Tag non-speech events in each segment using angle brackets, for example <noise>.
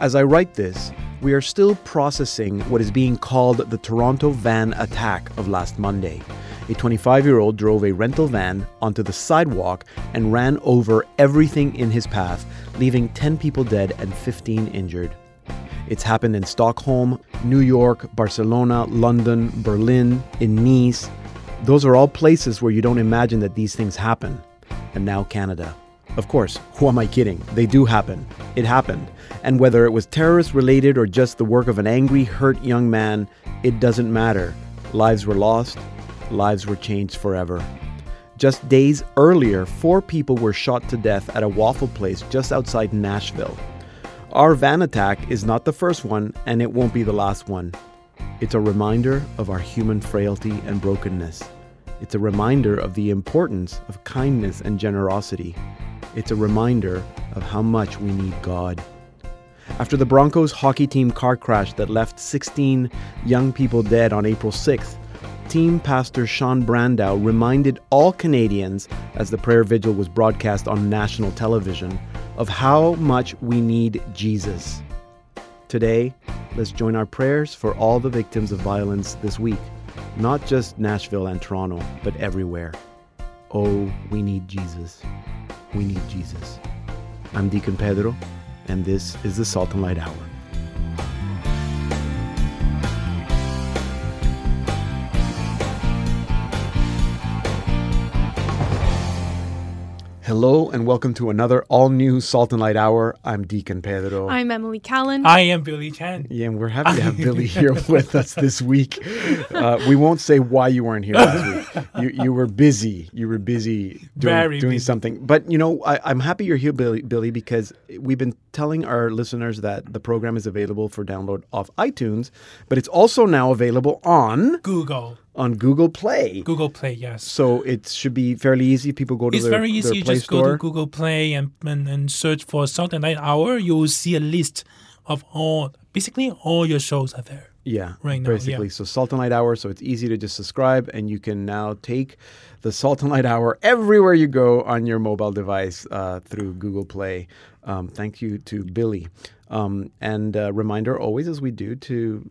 As I write this, we are still processing what is being called the Toronto van attack of last Monday. A 25 year old drove a rental van onto the sidewalk and ran over everything in his path, leaving 10 people dead and 15 injured. It's happened in Stockholm, New York, Barcelona, London, Berlin, in Nice. Those are all places where you don't imagine that these things happen. And now Canada. Of course, who am I kidding? They do happen. It happened. And whether it was terrorist related or just the work of an angry, hurt young man, it doesn't matter. Lives were lost, lives were changed forever. Just days earlier, four people were shot to death at a waffle place just outside Nashville. Our van attack is not the first one, and it won't be the last one. It's a reminder of our human frailty and brokenness. It's a reminder of the importance of kindness and generosity. It's a reminder of how much we need God. After the Broncos hockey team car crash that left 16 young people dead on April 6th, team pastor Sean Brandow reminded all Canadians as the prayer vigil was broadcast on national television of how much we need Jesus. Today, let's join our prayers for all the victims of violence this week, not just Nashville and Toronto, but everywhere. Oh, we need Jesus. We need Jesus. I'm Deacon Pedro, and this is the Salt and Light Hour. Hello and welcome to another all new Salt and Light Hour. I'm Deacon Pedro. I'm Emily Callan. I am Billy Chan. Yeah, and we're happy to have <laughs> Billy here with us this week. Uh, we won't say why you weren't here last week. You you were busy. You were busy doing, Very doing busy. something. But you know, I, I'm happy you're here, Billy, Billy, because we've been telling our listeners that the program is available for download off iTunes, but it's also now available on Google. On Google Play. Google Play, yes. So it should be fairly easy. People go to It's their, very easy. You just Store. go to Google Play and, and, and search for Salt and Light Hour. You will see a list of all, basically all your shows are there. Yeah, right now, basically. yeah. So Salt and Light Hour. So it's easy to just subscribe, and you can now take the Salt and Light Hour everywhere you go on your mobile device uh, through Google Play. Um, thank you to Billy. Um, and uh, reminder always, as we do, to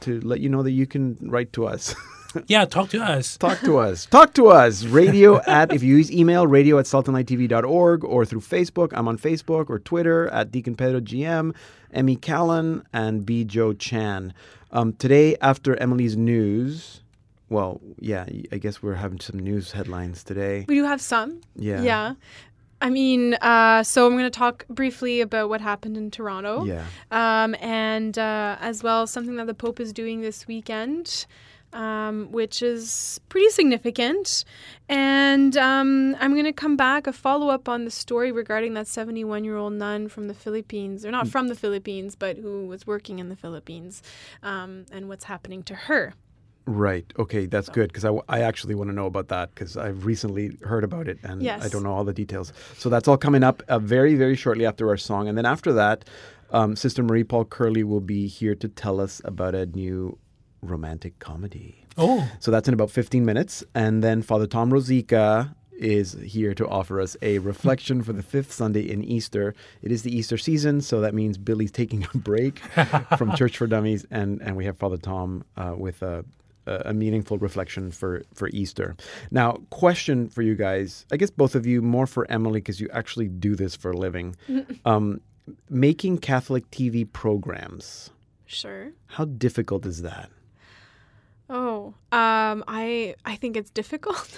to let you know that you can write to us. <laughs> <laughs> Yeah, talk to us. Talk to us. Talk to us. Radio <laughs> at, if you use email, radio at saltandlighttv.org or through Facebook. I'm on Facebook or Twitter at Deacon Pedro GM, Emmy Callan, and B. Joe Chan. Um, today, after Emily's news, well, yeah, I guess we're having some news headlines today. we do have some. Yeah. Yeah. I mean, uh, so I'm going to talk briefly about what happened in Toronto. Yeah. Um, and uh, as well, something that the Pope is doing this weekend, um, which is pretty significant. And um, I'm going to come back, a follow up on the story regarding that 71 year old nun from the Philippines, or not from the Philippines, but who was working in the Philippines, um, and what's happening to her. Right. Okay, that's good because I, w- I actually want to know about that because I've recently heard about it and I don't know all the details. So that's all coming up uh, very, very shortly after our song. And then after that, um, Sister Marie Paul Curley will be here to tell us about a new romantic comedy. Oh, So that's in about 15 minutes. And then Father Tom Rosica is here to offer us a reflection for the fifth Sunday in Easter. It is the Easter season, so that means Billy's taking a break <laughs> from Church for Dummies, and, and we have Father Tom uh, with a, a meaningful reflection for, for Easter. Now, question for you guys, I guess both of you, more for Emily, because you actually do this for a living. <laughs> um, making Catholic TV programs, Sure. how difficult is that? Oh, um, I I think it's difficult.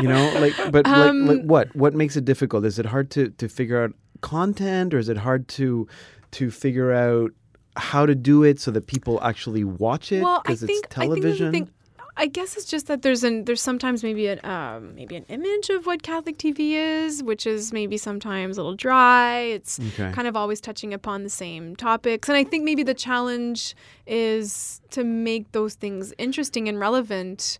you know like <laughs> but Um, like, like what? What makes it difficult? Is it hard to to figure out content or is it hard to to figure out how to do it so that people actually watch it well, I because think it's I think television there's a thing. I guess it's just that there's an there's sometimes maybe an um, maybe an image of what Catholic TV is, which is maybe sometimes a little dry. It's Okay. kind of always touching upon the same topics, and I think maybe the challenge is to make those things interesting and relevant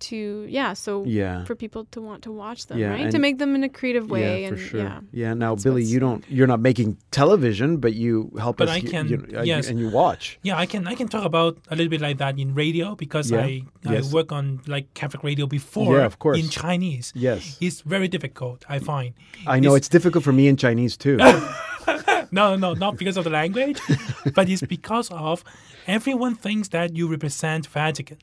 to yeah. So yeah for people to want to watch them, Yeah, right? To make them in a creative way, yeah, and for sure. yeah. Now, That's Billy, you don't. You're not making television, but you help But us. I can- you- you- yes. and you watch. yeah. I can I can talk about a little bit like that in radio because Yeah, I yes. I work on like Catholic radio before. Yeah, of course. In Chinese, Yes, it's very difficult. I find. I know it's difficult for me in Chinese too. <laughs> no, no, not because of the language, <laughs> but it's because of everyone thinks that you represent Vatican.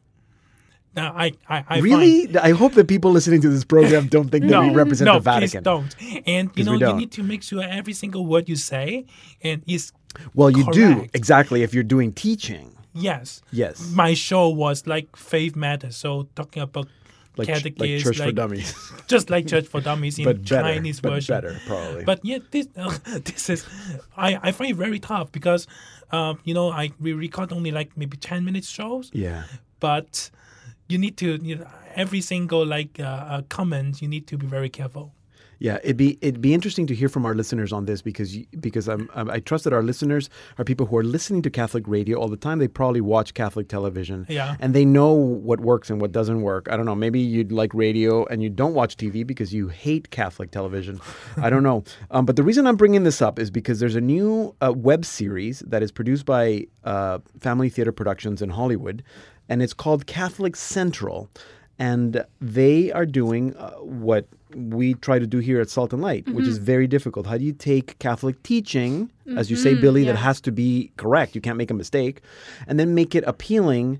Now, I, I, I really? Find, I hope that people listening to this program don't think that <laughs> no, we represent no, the Vatican. No, Please don't. And you know, you need to make sure every single word you say and is Well, you do exactly if you're doing teaching. yes. Yes. My show was like faith matters, so talking about Like, ch- like catechism, church for dummies, <laughs> just like Church for Dummies in but better, Chinese but version. better probably. But yeah, this <laughs> this is I, I find it very tough because um, you know I we record only like maybe ten minutes shows, yeah, but you need to you know every single like uh, uh, comment you need to be very careful. yeah. It'd be it'd be interesting to hear from our listeners on this because you, because I'm, I'm I trust that our listeners are people who are listening to Catholic radio all the time. They probably watch Catholic television, Yeah. and they know what works and what doesn't work. I don't know. Maybe you'd like radio and you don't watch TV because you hate Catholic television. I don't know. <laughs> Um, but the reason I'm bringing this up is because there's a new uh, web series that is produced by uh, Family Theater Productions in Hollywood, and it's called Catholic Central. And they are doing uh, what we try to do here at Salt and Light, which is mm-hmm. very difficult. How do you take Catholic teaching, as you say, mm-hmm. Billy, that has to be correct, you can't make a mistake, and then make it appealing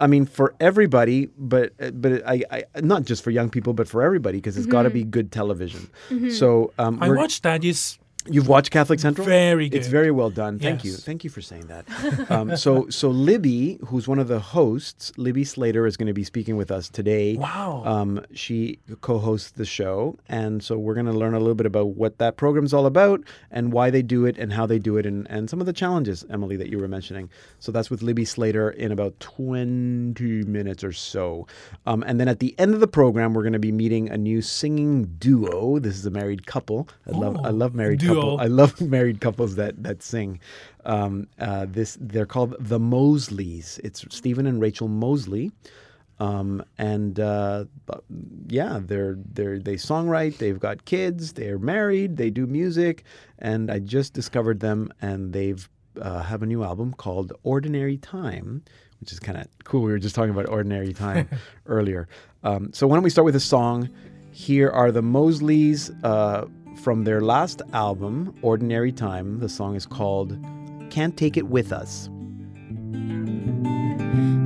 I mean, for everybody, but uh, but I, I not just for young people, but for everybody, because it's got to mm-hmm. be good television. So um, I watched that. watched that. Is You've watched Catholic Central. Very good. It's very well done. Thank you. Thank you for saying that. um, so so Libby, who's one of the hosts, Libby Slater is going to be speaking with us today. Wow. Um, she co-hosts the show, and so we're going to learn a little bit about what that program's all about and why they do it and how they do it and, and some of the challenges, Emily, that you were mentioning. So that's with Libby Slater in about 20 minutes or so. Um, and then at the end of the program, we're going to be meeting a new singing duo. This is a married couple. I love I love married duo. Couple. I love <laughs> married couples that that sing. Um, uh, this they're called the Mosleys. It's Stephen and Rachel Mosley. Um, and uh, yeah, they're they're they songwrite. They've got kids. They're married. They do music. And I just discovered them, and they've uh, have a new album called Ordinary Time, which is kind of cool. We were just talking about Ordinary Time <laughs> earlier. Um, so why don't we start with a song? Here are the Mosleys uh, from their last album, Ordinary Time. The song is called "Can't Take It With Us."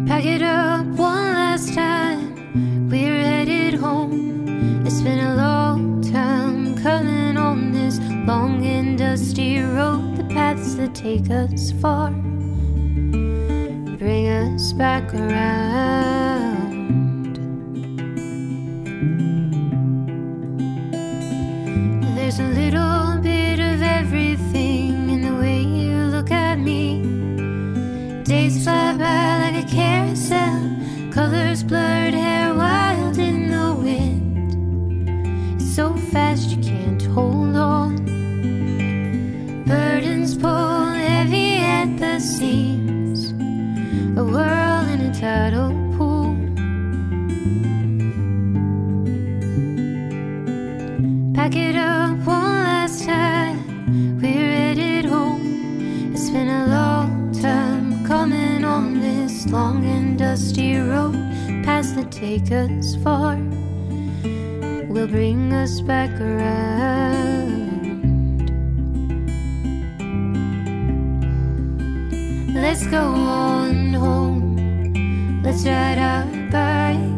Pack it up one last time. We're headed home. It's been a long time coming on this long and dusty road. The paths that take us far bring us back around. There's a little bit of everything in the way you look at me. Days fly by like a carousel, colors blurred, hair wild in the wind. It's so fast you can't hold on. Burdens pull heavy at the seams, a whirl in a tidal pool. Pack it up long and dusty road. Paths that take us far will bring us back around. Let's go on home. Let's ride our bikes.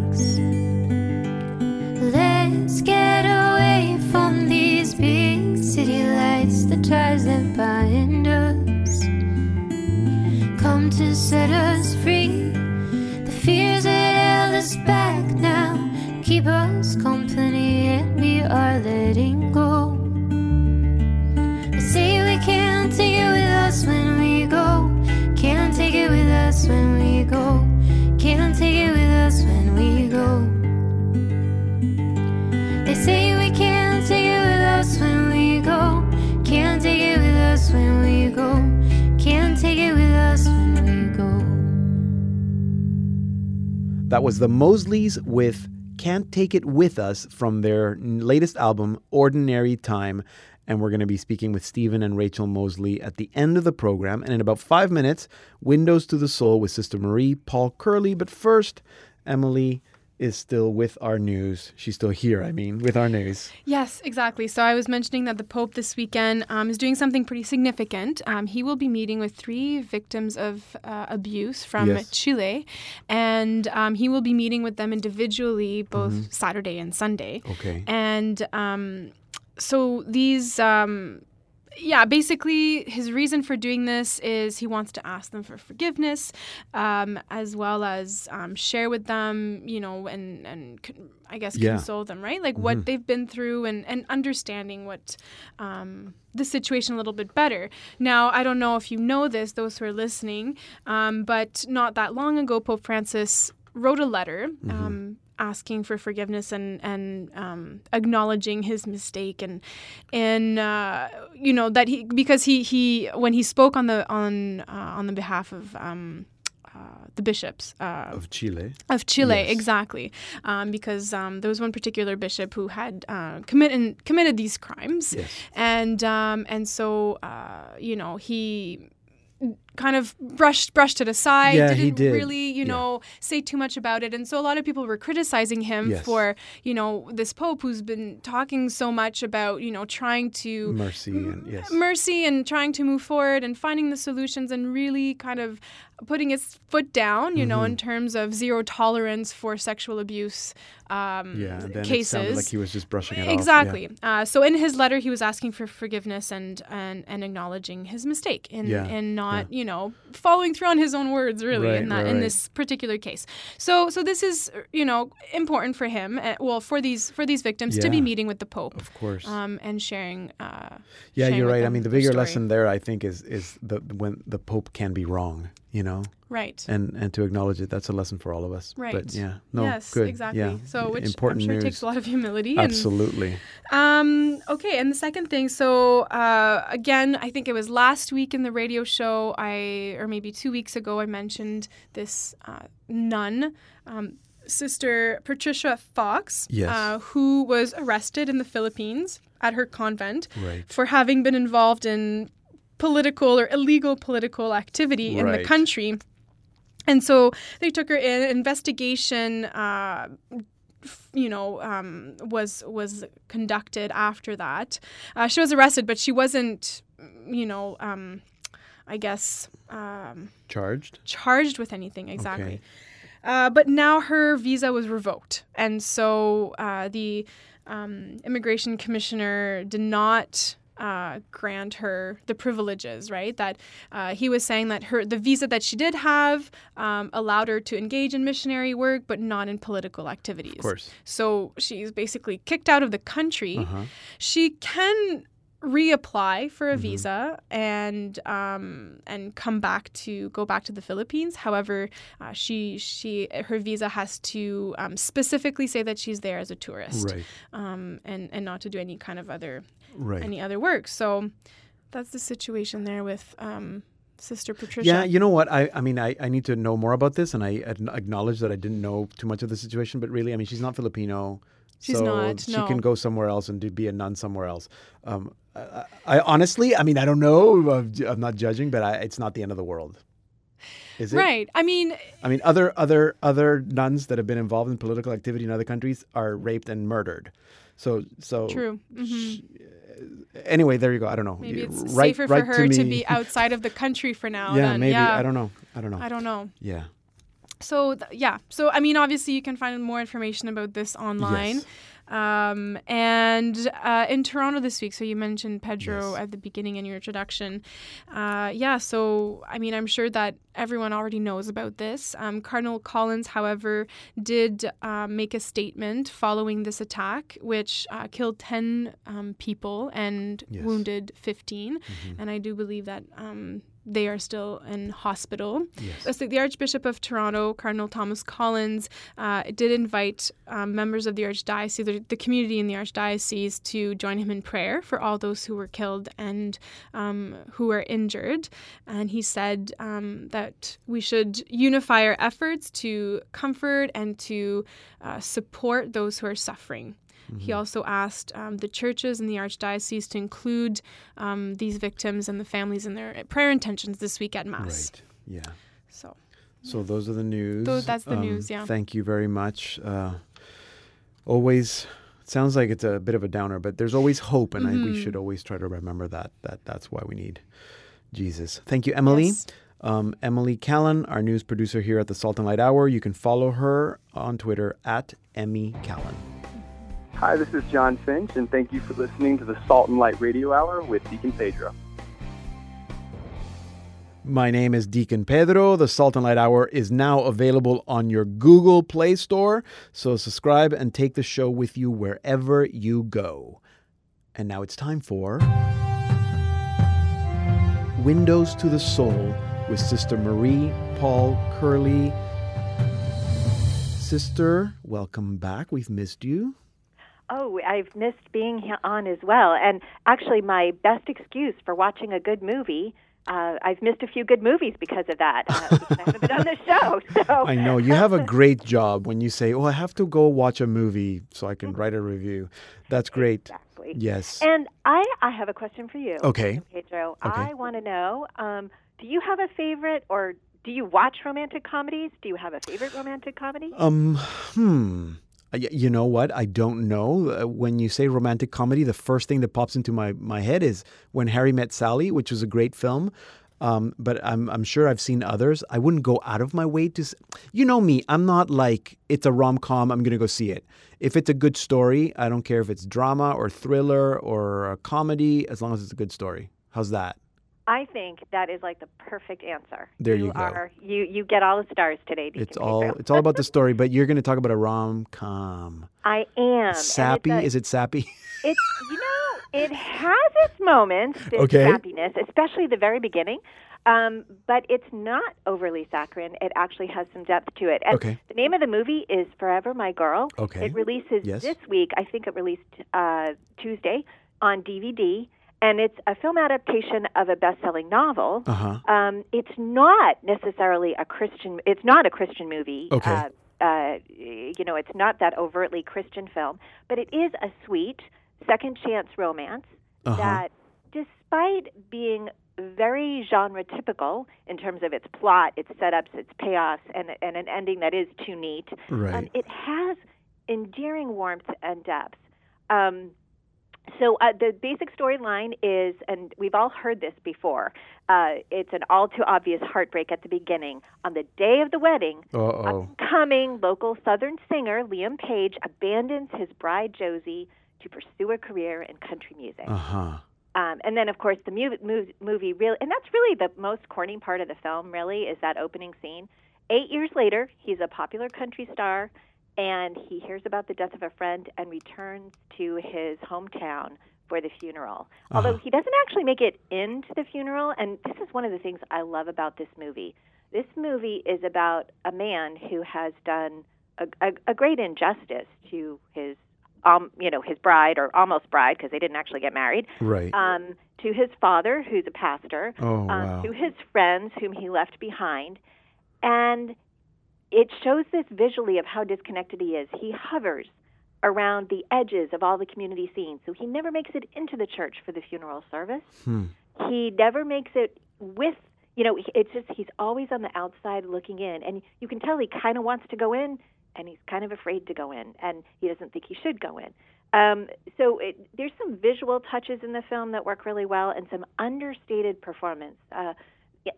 That was the Mosleys with Can't Take It With Us from their latest album, Ordinary Time. And we're going to be speaking with Stephen and Rachel Mosley at the end of the program. And in about five minutes, Windows to the Soul with Sister Marie, Paul Curley. But first, Emily, is still with our news. She's still here, I mean, with our news. Yes, exactly. So I was mentioning that the Pope this weekend um, is doing something pretty significant. Um, he will be meeting with three victims of uh, abuse from Yes. Chile, and um, he will be meeting with them individually both Saturday and Sunday. Okay. And um, so these, um, yeah, basically his reason for doing this is he wants to ask them for forgiveness, um, as well as um, share with them, you know, and and con- I guess Yeah. console them, right? Like what they've been through and and understanding what. Um, the situation a little bit better. Now, I don't know if you know this, those who are listening, um, but not that long ago, Pope Francis wrote a letter um, asking for forgiveness and and um, acknowledging his mistake and and uh, you know that he because he he when he spoke on the on uh, on the behalf of um, uh, the bishops uh, Of Chile. of Chile, Yes. exactly, um, because um, there was one particular bishop who had uh, committed committed these crimes, Yes. and um, and so uh, you know he kind of brushed brushed it aside Yeah, didn't he did. really you Yeah. know say too much about it and so a lot of people were criticizing him Yes. for you know this pope who's been talking so much about you know trying to Mercy and yes. mercy and trying to move forward and finding the solutions and really kind of putting his foot down, you know, Mm-hmm. in terms of zero tolerance for sexual abuse um, yeah, and then cases. it sounded like he was just brushing it off. Exactly. Uh, so in his letter, he was asking for forgiveness and and, and acknowledging his mistake in Yeah, in not you know following through on his own words really Right, in that right, in this particular case. So so this is you know important for him. Uh, well, for these for these victims to be meeting with the Pope. Of course. Um, and sharing. Uh, yeah, sharing you're right. I mean, the bigger lesson there, I think, is is the when the Pope can be wrong, you know, Right. and and to acknowledge it. That's a lesson for all of us. Right. But yeah, no, yes, good. exactly. Yeah. So, which important I'm sure news. takes a lot of humility. Absolutely. And, um, okay, and the second thing. So, uh, again, I think it was last week in the radio show. I or maybe two weeks ago, I mentioned this uh, nun. Um, Sister Patricia Fox, Yes. uh, who was arrested in the Philippines at her convent Right. for having been involved in political or illegal political activity in the country. And so they took her in. Investigation, uh, you know, um, was was conducted after that. Uh, she was arrested, but she wasn't, you know, um, I guess um, Charged. charged with anything exactly. Okay. Uh, but now her visa was revoked, and so uh, the um, immigration commissioner did not uh, grant her the privileges. Right, that uh, he was saying that her the visa that she did have um, allowed her to engage in missionary work, but not in political activities. Of course. So she's basically kicked out of the country. Uh-huh. She can reapply for a Mhm. visa and um, and come back to go back to the Philippines. However, uh, she she her visa has to um, specifically say that she's there as a tourist Right. um, and and not to do any kind of other Right. any other work. So that's the situation there with um, Sister Patricia. Yeah, you know what? I, I mean, I, I need to know more about this, and I ad- acknowledge that I didn't know too much of the situation. But really, I mean, she's not Filipino. She's so not, She no. can go somewhere else and do, be a nun somewhere else. Um, I, I honestly, I mean, I don't know. I'm, not judging, but I, it's not the end of the world. Is it? Right. I mean, I mean, other other other nuns that have been involved in political activity in other countries are raped and murdered. So so true. hmm sh- anyway, there you go. I don't know. Maybe it's write- safer for her to, me. be outside of the country for now. yeah, then. maybe. Yeah. I don't know. I don't know. I don't know. yeah. So th- yeah, so I mean, obviously, you can find more information about this online. Yes. Um, and uh, in Toronto this week, so you mentioned Pedro Yes. at the beginning in your introduction. Uh, yeah, so I mean, I'm sure that everyone already knows about this. Um, Cardinal Collins, however, did uh, make a statement following this attack, which uh, killed 10 um, people and Yes. wounded 15. Mhm. And I do believe that um, they are still in hospital. Yes. So the Archbishop of Toronto, Cardinal Thomas Collins, uh, did invite um, members of the Archdiocese, the, the community in the Archdiocese, to join him in prayer for all those who were killed and um, who were injured. And he said um, that we should unify our efforts to comfort and to uh, support those who are suffering. He Mhm. also asked um, the churches and the archdiocese to include um, these victims and the families in their prayer intentions this week at Mass. Right. Yeah. So So those are the news. Tho- that's the Um, news, yeah. Thank you very much. Uh, always sounds like it's a bit of a downer, but there's always hope, and I, we Mhm. should always try to remember that. That that's why we need Jesus. Thank you, Emily. Yes. Um, Emily Callan, our news producer here at the Salt and Light Hour. You can follow her on Twitter at Emmy Callan. Hi, this is John Finch, and thank you for listening to the Salt and Light Radio Hour with Deacon Pedro. My name is Deacon Pedro. The Salt and Light Hour is now available on your Google Play Store. So subscribe and take the show with you wherever you go. And now it's time for Windows to the Soul with Sister Marie Paul Curley. Sister, welcome back. We've missed you. Oh, I've missed being on as well. And actually, my best excuse for watching a good movie, uh, I've missed a few good movies because of that. Uh, because I haven't been on the <laughs> show. So I know you have a <laughs> great job when you say, "Oh, I have to go watch a movie so I can write a review." That's great. Exactly. Yes. And I, I have a question for you. Okay. Pedro. Okay. I want to know um, do you have a favorite or do you watch romantic comedies? Do you have a favorite romantic comedy? Um, hmm. You know what? I don't know. Uh, When you say romantic comedy, the first thing that pops into my, my head is When Harry Met Sally, which was a great film. Um, but I'm I'm sure I've seen others. I wouldn't go out of my way to. You know me. I'm not like it's a rom com. I'm gonna go see it. If it's a good story, I don't care if it's drama or thriller or a comedy, as long as it's a good story. How's that? I think that is like the perfect answer. There you go. Are, you, you get all the stars today, Deacon It's all it's all about the story. <laughs> But you're gonna talk about a rom com. I am. Sappy? A- Is it sappy? it's <laughs> you know it has its moments, its Okay. happiness, especially the very beginning. Um, but it's not overly saccharine. It actually has some depth to it. And Okay. the name of the movie is Forever My Girl. Okay. It releases Yes. this week. I think it released uh, Tuesday on DVD, and it's a film adaptation of a best-selling novel. Uh huh. Um, it's not necessarily a Christian. It's not a Christian movie. Okay. Uh, uh, you know, it's not that overtly Christian film, but it is a sweet second chance romance Uh-huh. that, despite being very genre typical in terms of its plot, its setups, its payoffs, and and an ending that is too neat, Right. um, it has endearing warmth and depth. Um, so uh, the basic storyline is, and we've all heard this before. Uh, it's an all too obvious heartbreak at the beginning. On the day of the wedding, Uh oh. upcoming local Southern singer Liam Page abandons his bride Josie to pursue a career in country music. Uh huh. Um, and then, of course, the mu- mu- movie really, and that's really the most corny part of the film. Really, is that opening scene. Eight years later, he's a popular country star, and he hears about the death of a friend and returns to his hometown for the funeral. Although Uh-huh. he doesn't actually make it into the funeral, and this is one of the things I love about this movie. This movie is about a man who has done a, a, a great injustice to his, um, you know, his bride or almost bride because they didn't actually get married Right. um, to his father, who's a pastor, oh um, wow. to his friends, whom he left behind. And it shows this visually of how disconnected he is. He hovers around the edges of all the community scenes. So he never makes it into the church for the funeral service. Hmm. He never makes it with, you know, it's just he's always on the outside looking in. And you can tell he kind of wants to go in and he's kind of afraid to go in and he doesn't think he should go in. Um, so it, there's some visual touches in the film that work really well and some understated performance. Uh,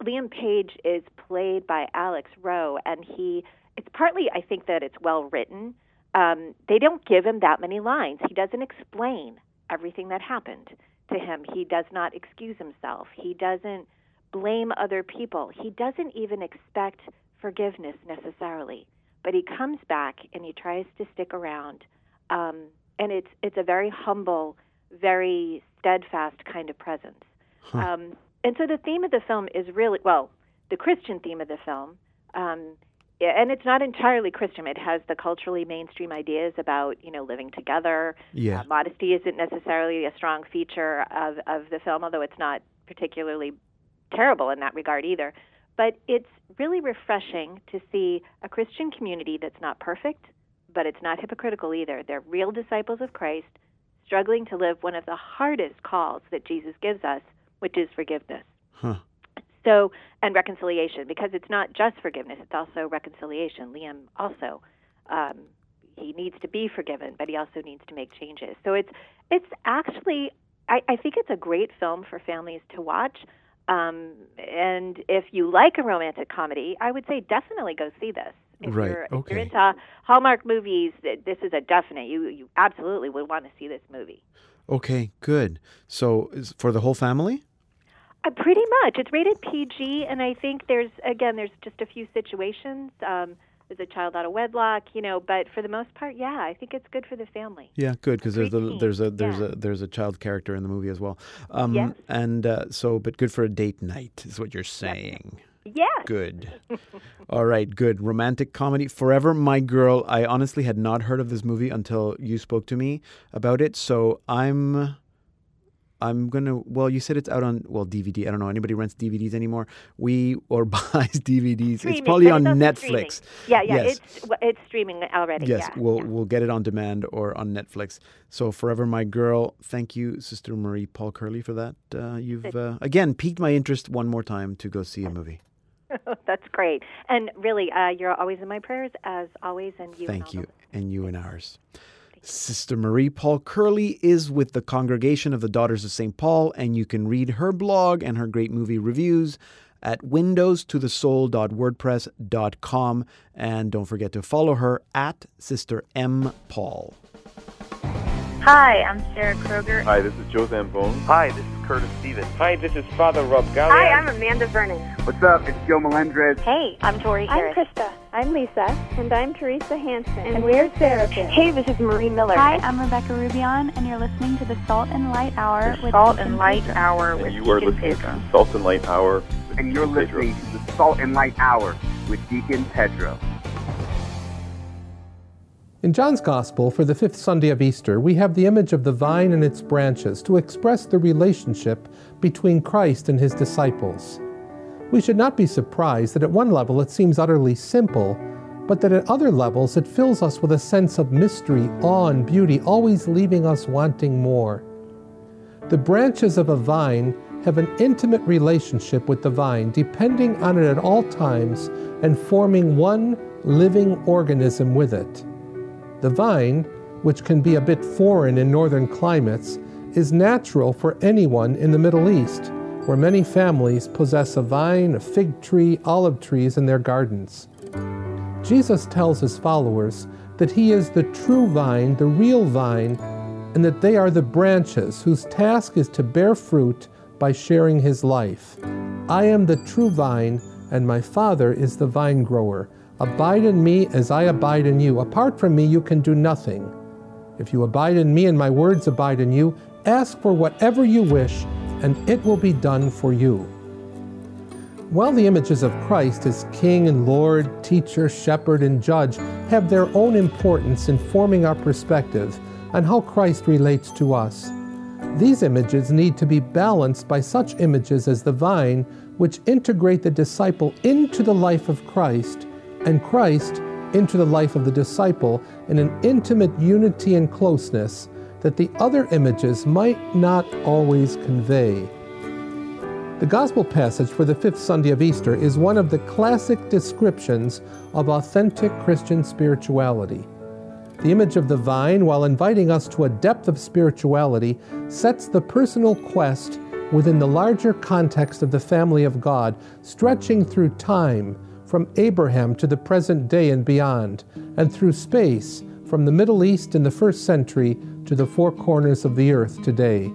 Liam Page is played by Alex Roe, and he it's partly I think that it's well written. Um, they don't give him that many lines. He doesn't explain everything that happened to him. He does not excuse himself. He doesn't blame other people. He doesn't even expect forgiveness necessarily. But he comes back and he tries to stick around. Um, and it's it's a very humble, very steadfast kind of presence. Huh. Um, and so the theme of the film is really well, the Christian theme of the film, um, and it's not entirely Christian. It has the culturally mainstream ideas about you know living together. Yeah. Uh, modesty isn't necessarily a strong feature of of the film, although it's not particularly terrible in that regard either. But it's really refreshing to see a Christian community that's not perfect, but it's not hypocritical either. They're real disciples of Christ, struggling to live one of the hardest calls that Jesus gives us, which is forgiveness. Huh. So, and reconciliation, because it's not just forgiveness, it's also reconciliation. Liam also, um, he needs to be forgiven, but he also needs to make changes. So it's it's actually, I, I think it's a great film for families to watch. Um, and if you like a romantic comedy, I would say definitely go see this. If Right, You're, If okay. you're into Hallmark movies, this is a definite. You you absolutely would want to see this movie. Okay, good. So is for the whole family? Uh, pretty much. It's rated PG, and I think there's again there's just a few situations. Um, there's a child out of wedlock, you know, but for the most part, yeah, I think it's good for the family. Yeah, good because there's a there's a there's yeah. a there's a child character in the movie as well. Um, Yes. And uh, so, but good for a date night is what you're saying. Yes. Good. All right, good. Romantic comedy. Forever My Girl. I honestly had not heard of this movie until you spoke to me about it. So I'm I'm gonna well, you said it's out on well DVD. I don't know. Anybody rents DVDs anymore? We or <laughs> buys DVDs. it's probably on it's Netflix. streaming. Yeah, yeah, Yes. it's it's streaming already. Yes, yeah, we'll yeah. we'll get it on demand or on Netflix. So forever, my girl. Thank you, Sister Marie Paul Curley, for that. Uh, you've uh, again piqued my interest one more time to go see a movie. <laughs> That's great. And really, uh, you're always in my prayers, as always. And you. Thank all you, and you and ours. Sister Marie Paul Curley is with the Congregation of the Daughters of St. Paul, and you can read her blog and her great movie reviews at windowstothesoul.wordpress.com. And don't forget to follow her at Sister M. Paul. Hi, I'm Sarah Kroger. Hi, this is Joe Zambon. Hi, this is Curtis Stephan. Hi, this is Father Rob Galea. Hi, I'm Amanda Vernon. What's up? It's Joe Melendrez. Hey, I'm Tori I'm Harris. Krista. I'm Lisa. And I'm Teresa Hansen. And, we're Seraphim. Hey, this is Marie Miller. Hi, I'm Rebecca Rubion, and you're listening to the Salt and Light Hour The with Salt Deacon and Light Pedro. Hour with And you are Deacon listening Pedro. to the Salt and Light Hour. with And you're Deacon Pedro. listening to the Salt and Light Hour with Deacon Pedro. In John's Gospel, for the fifth Sunday of Easter, we have the image of the vine and its branches to express the relationship between Christ and his disciples. We should not be surprised that at one level it seems utterly simple, but that at other levels it fills us with a sense of mystery, awe, and beauty, always leaving us wanting more. The branches of a vine have an intimate relationship with the vine, depending on it at all times and forming one living organism with it. The vine, which can be a bit foreign in northern climates, is natural for anyone in the Middle East, where many families possess a vine, a fig tree, olive trees in their gardens. Jesus tells his followers that he is the true vine, the real vine, and that they are the branches whose task is to bear fruit by sharing his life. I am the true vine, and my Father is the vine grower. Abide in me as I abide in you. Apart from me, you can do nothing. If you abide in me and my words abide in you, ask for whatever you wish, and it will be done for you. While the images of Christ as King and Lord, teacher, shepherd, and judge have their own importance in forming our perspective on how Christ relates to us, these images need to be balanced by such images as the vine, which integrate the disciple into the life of Christ, and Christ into the life of the disciple in an intimate unity and closeness that the other images might not always convey. The Gospel passage for the fifth Sunday of Easter is one of the classic descriptions of authentic Christian spirituality. The image of the vine, while inviting us to a depth of spirituality, sets the personal quest within the larger context of the family of God, stretching through time, from Abraham to the present day and beyond, and through space, from the Middle East in the first century to the four corners of the earth today.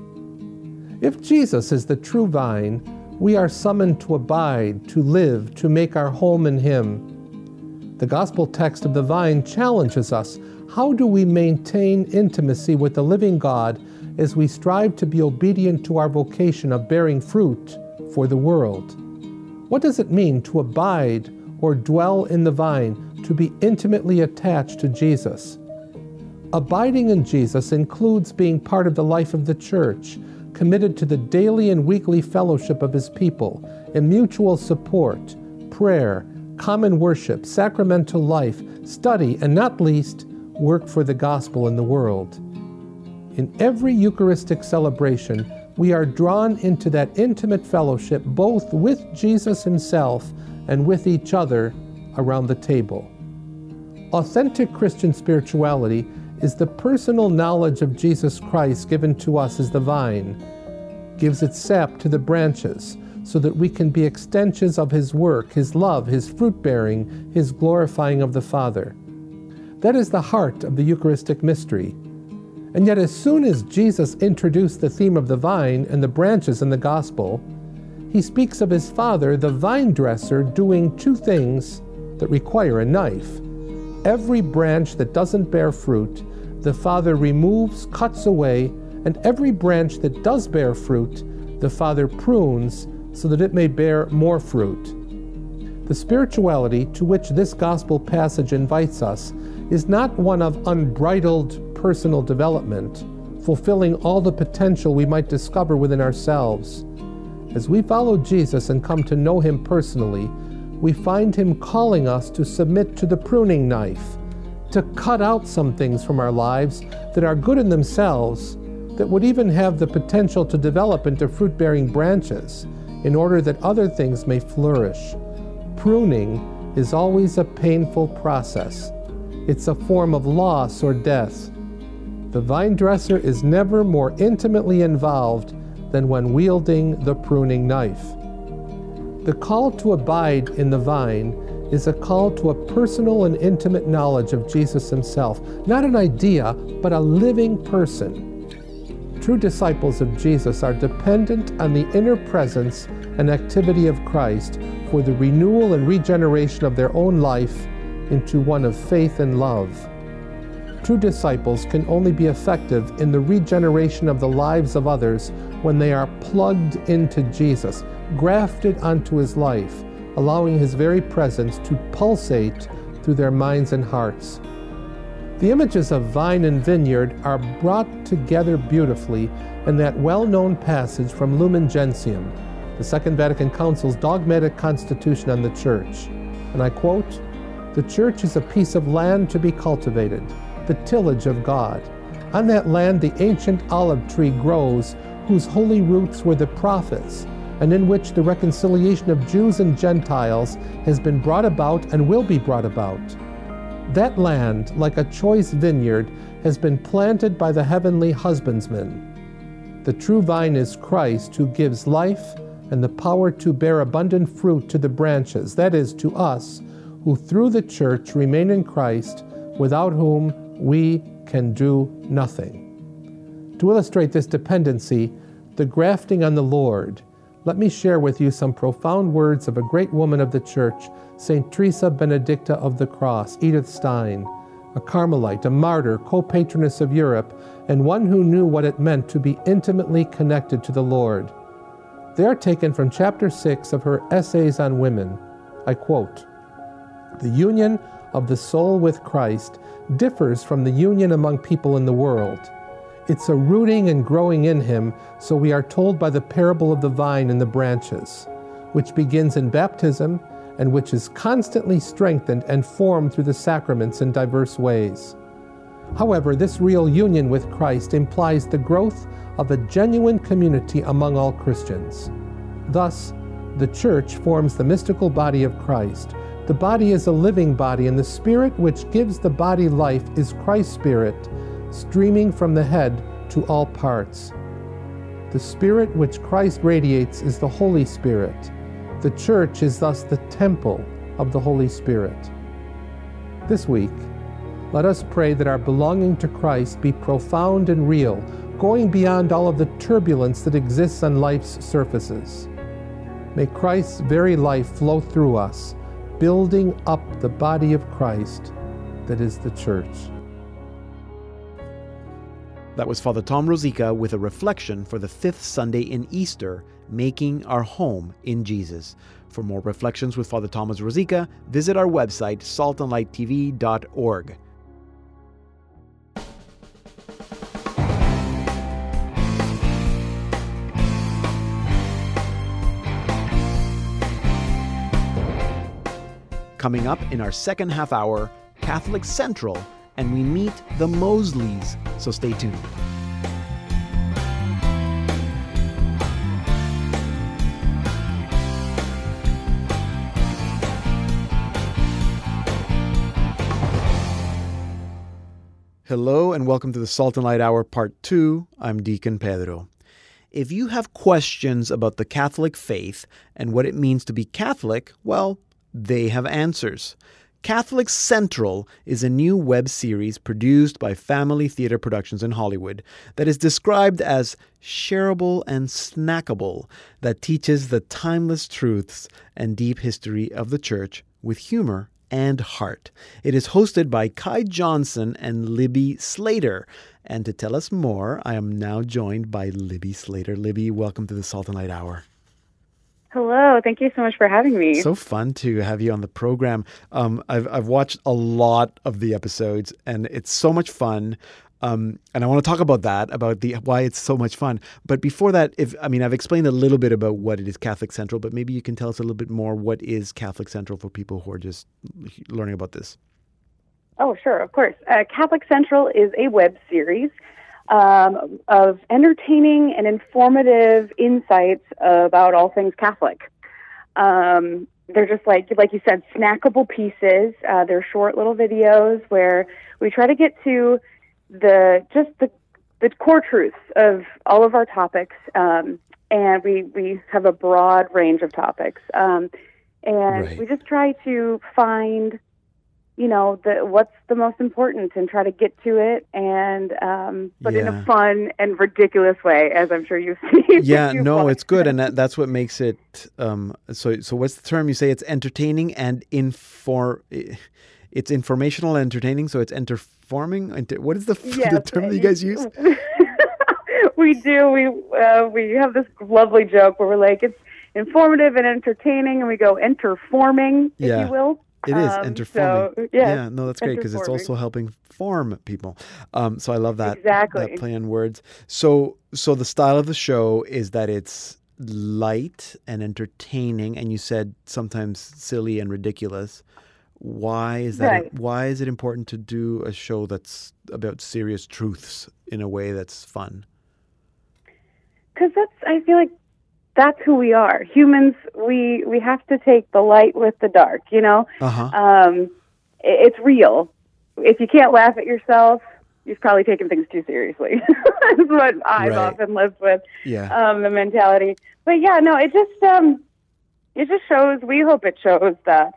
If Jesus is the true vine, we are summoned to abide, to live, to make our home in Him. The gospel text of the vine challenges us how do we maintain intimacy with the living God as we strive to be obedient to our vocation of bearing fruit for the world? What does it mean to abide or dwell in the vine, to be intimately attached to Jesus? Abiding in Jesus includes being part of the life of the church, committed to the daily and weekly fellowship of his people, in mutual support, prayer, common worship, sacramental life, study, and not least, work for the gospel in the world. In every Eucharistic celebration, we are drawn into that intimate fellowship both with Jesus himself and with each other around the table. Authentic Christian spirituality is the personal knowledge of Jesus Christ given to us as the vine, gives its sap to the branches, so that we can be extensions of His work, His love, His fruit bearing, His glorifying of the Father. That is the heart of the Eucharistic mystery. And yet, as soon as Jesus introduced the theme of the vine and the branches in the Gospel, he speaks of his Father, the vine dresser, doing two things that require a knife. Every branch that doesn't bear fruit, the Father removes, cuts away, and every branch that does bear fruit, the Father prunes so that it may bear more fruit. The spirituality to which this gospel passage invites us is not one of unbridled personal development, fulfilling all the potential we might discover within ourselves. As we follow Jesus and come to know him personally, we find him calling us to submit to the pruning knife, to cut out some things from our lives that are good in themselves, that would even have the potential to develop into fruit bearing branches in order that other things may flourish. Pruning is always a painful process. It's a form of loss or death. The vine dresser is never more intimately involved than when wielding the pruning knife. The call to abide in the vine is a call to a personal and intimate knowledge of Jesus himself, not an idea, but a living person. True disciples of Jesus are dependent on the inner presence and activity of Christ for the renewal and regeneration of their own life into one of faith and love. True disciples can only be effective in the regeneration of the lives of others when they are plugged into Jesus, grafted onto his life, allowing his very presence to pulsate through their minds and hearts. The images of vine and vineyard are brought together beautifully in that well known passage from Lumen Gentium, the Second Vatican Council's dogmatic constitution on the Church. And I quote The Church is a piece of land to be cultivated, the tillage of God. On that land, the ancient olive tree grows, whose holy roots were the prophets, and in which the reconciliation of Jews and Gentiles has been brought about and will be brought about. That land, like a choice vineyard, has been planted by the heavenly husbandman. The true vine is Christ, who gives life and the power to bear abundant fruit to the branches, that is, to us, who through the church remain in Christ, without whom we can do nothing. To illustrate this dependency, the grafting on the Lord, let me share with you some profound words of a great woman of the church St. Teresa Benedicta of the Cross, Edith Stein, a Carmelite, a martyr, co patroness of Europe, and one who knew what it meant to be intimately connected to the Lord. They are taken from chapter 6 of her Essays on Women. I quote The union of the soul with Christ differs from the union among people in the world. It's a rooting and growing in Him, so we are told by the parable of the vine and the branches, which begins in baptism and which is constantly strengthened and formed through the sacraments in diverse ways. However, this real union with Christ implies the growth of a genuine community among all Christians. Thus, the Church forms the mystical body of Christ. The body is a living body, and the Spirit which gives the body life is Christ's Spirit, streaming from the head to all parts. The Spirit which Christ radiates is the Holy Spirit. The church is thus the temple of the Holy Spirit. This week, let us pray that our belonging to Christ be profound and real, going beyond all of the turbulence that exists on life's surfaces. May Christ's very life flow through us, building up the body of Christ that is the church. That was Father Tom Rosica with a reflection for the fifth Sunday in Easter, Making Our Home in Jesus. For more reflections with Father Thomas Rosica, visit our website, saltandlighttv.org. Coming up in our second half hour, Catholic Central, and we meet the Mosleys, so stay tuned. Hello and welcome to the Salt and Light Hour Part 2. I'm Deacon Pedro. If you have questions about the Catholic faith and what it means to be Catholic, well, they have answers. Catholic Central is a new web series produced by Family Theater Productions in Hollywood that is described as shareable and snackable, that teaches the timeless truths and deep history of the Church with humor and heart. It is hosted by Kai Johnson and Libby Slater. And to tell us more, I am now joined by Libby Slater. Libby, welcome to the Salt and Light Hour. Hello, thank you so much for having me. So fun to have you on the program. Um, I've I've watched a lot of the episodes, and it's so much fun. Um, and I want to talk about that, about the why it's so much fun. But before that, if I mean, I've explained a little bit about what it is Catholic Central, but maybe you can tell us a little bit more. What is Catholic Central for people who are just learning about this? Oh, sure, of course. Uh, Catholic Central is a web series um, of entertaining and informative insights about all things Catholic. Um, they're just like, like you said, snackable pieces. Uh, they're short little videos where we try to get to the just the the core truths of all of our topics, um, and we we have a broad range of topics, um, and Right. we just try to find you know the what's the most important and try to get to it and um but in a fun and ridiculous way as i'm sure you've <laughs> seen yeah, You've no, watched. it's good, and that, that's what makes it. Um, so, so what's the term you say? It's entertaining and inform. It's informational, and entertaining. So it's enterforming. Enter, what is the, <laughs> the term that you guys use? <laughs> we do we uh, we have this lovely joke where we're like it's informative and entertaining and we go enterforming if Yeah. you will It is Um, enterforming. so, yeah, yeah, no, that's great because it's also helping form people. Um, so I love that Exactly. that play on words. So, so the style of the show is that it's light and entertaining, and you said sometimes silly and ridiculous. Why is that? Right. Why is it important to do a show that's about serious truths in a way that's fun? because that's i feel like that's who we are. Humans we we have to take the light with the dark you know? Uh huh. um i- it's real. If you can't laugh at yourself you've probably taken things too seriously. <laughs> That's what i've Right. often lived with yeah. um the mentality. But yeah no it just um it just shows we hope it shows that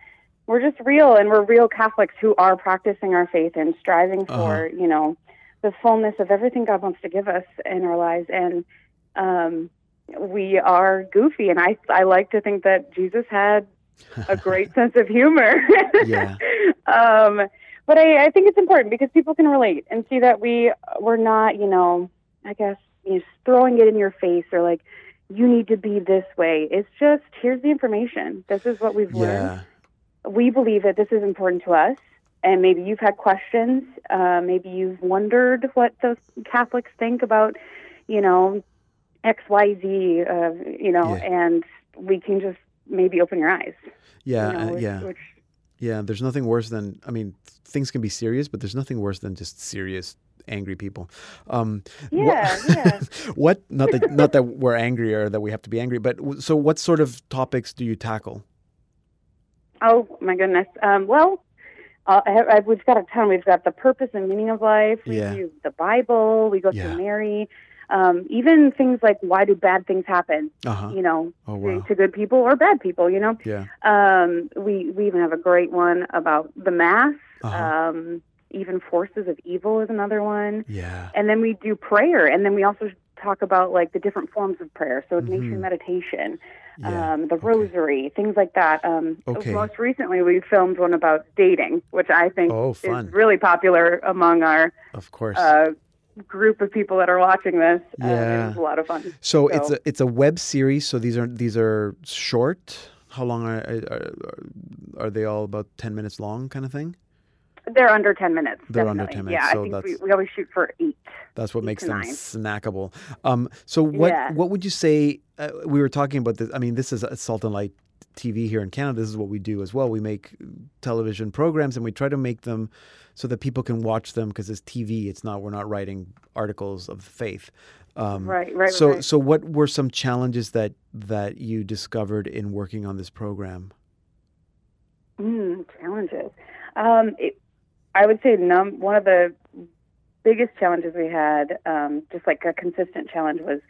we're just real and we're real catholics who are practicing our faith and striving for you know the fullness of everything god wants to give us in our lives. And um we are goofy and i i like to think that jesus had a great <laughs> sense of humor. Yeah. <laughs> um but I, I think it's important because people can relate and see that we we're not you know i guess you know, throwing it in your face or like you need to be this way. It's just here's the information. This is what we've learned. Yeah. we believe that this is important to us and maybe you've had questions. Uh, maybe you've wondered what those catholics think about you know xyz uh, you know Yeah. and we can just maybe open your eyes Yeah. you know, uh, which, yeah. which Yeah, there's nothing worse than I mean, things can be serious, but there's nothing worse than just serious angry people. Um, Yeah, yeah. <laughs> what? Not that not that we're angry or that we have to be angry, but so what sort of topics do you tackle? Oh my goodness. Um, well, uh, I, I, we've got a ton. We've got the purpose and meaning of life. We Yeah. do the Bible. We go Yeah. through Mary. Um, even things like why do bad things happen? Uh-huh. You know, Oh, to, wow. to good people or bad people. You know. Yeah. Um, we we even have a great one about the mass. Uh-huh. Um, even forces of evil is another one. Yeah. And then we do prayer, and then we also talk about like the different forms of prayer. So Mhm. nation meditation, Yeah. um, the rosary, things like that. Um, Okay. Most recently, we filmed one about dating, which I think Oh, is really popular among our Of course. uh, group of people that are watching this. Um, Yeah. it was a lot of fun. so it's a it's a web series. So these are these are short. How long are are, are they all about ten minutes long, kind of thing? they're under ten minutes. They're under 10 minutes, Yeah, so I think we, we always shoot for eight. That's what Eight makes them nine. snackable. Um, so what Yeah. what would you say? Uh, we were talking about this. I mean, this is a Salt and Light TV here in Canada. This is what we do as well. We make television programs and we try to make them so that people can watch them because it's TV. It's not. We're not writing articles of faith. Um, Right, right, So right. so what were some challenges that that you discovered in working on this program? Mm, challenges. Um, it, I would say num- one of the biggest challenges we had, um, just like a consistent challenge, was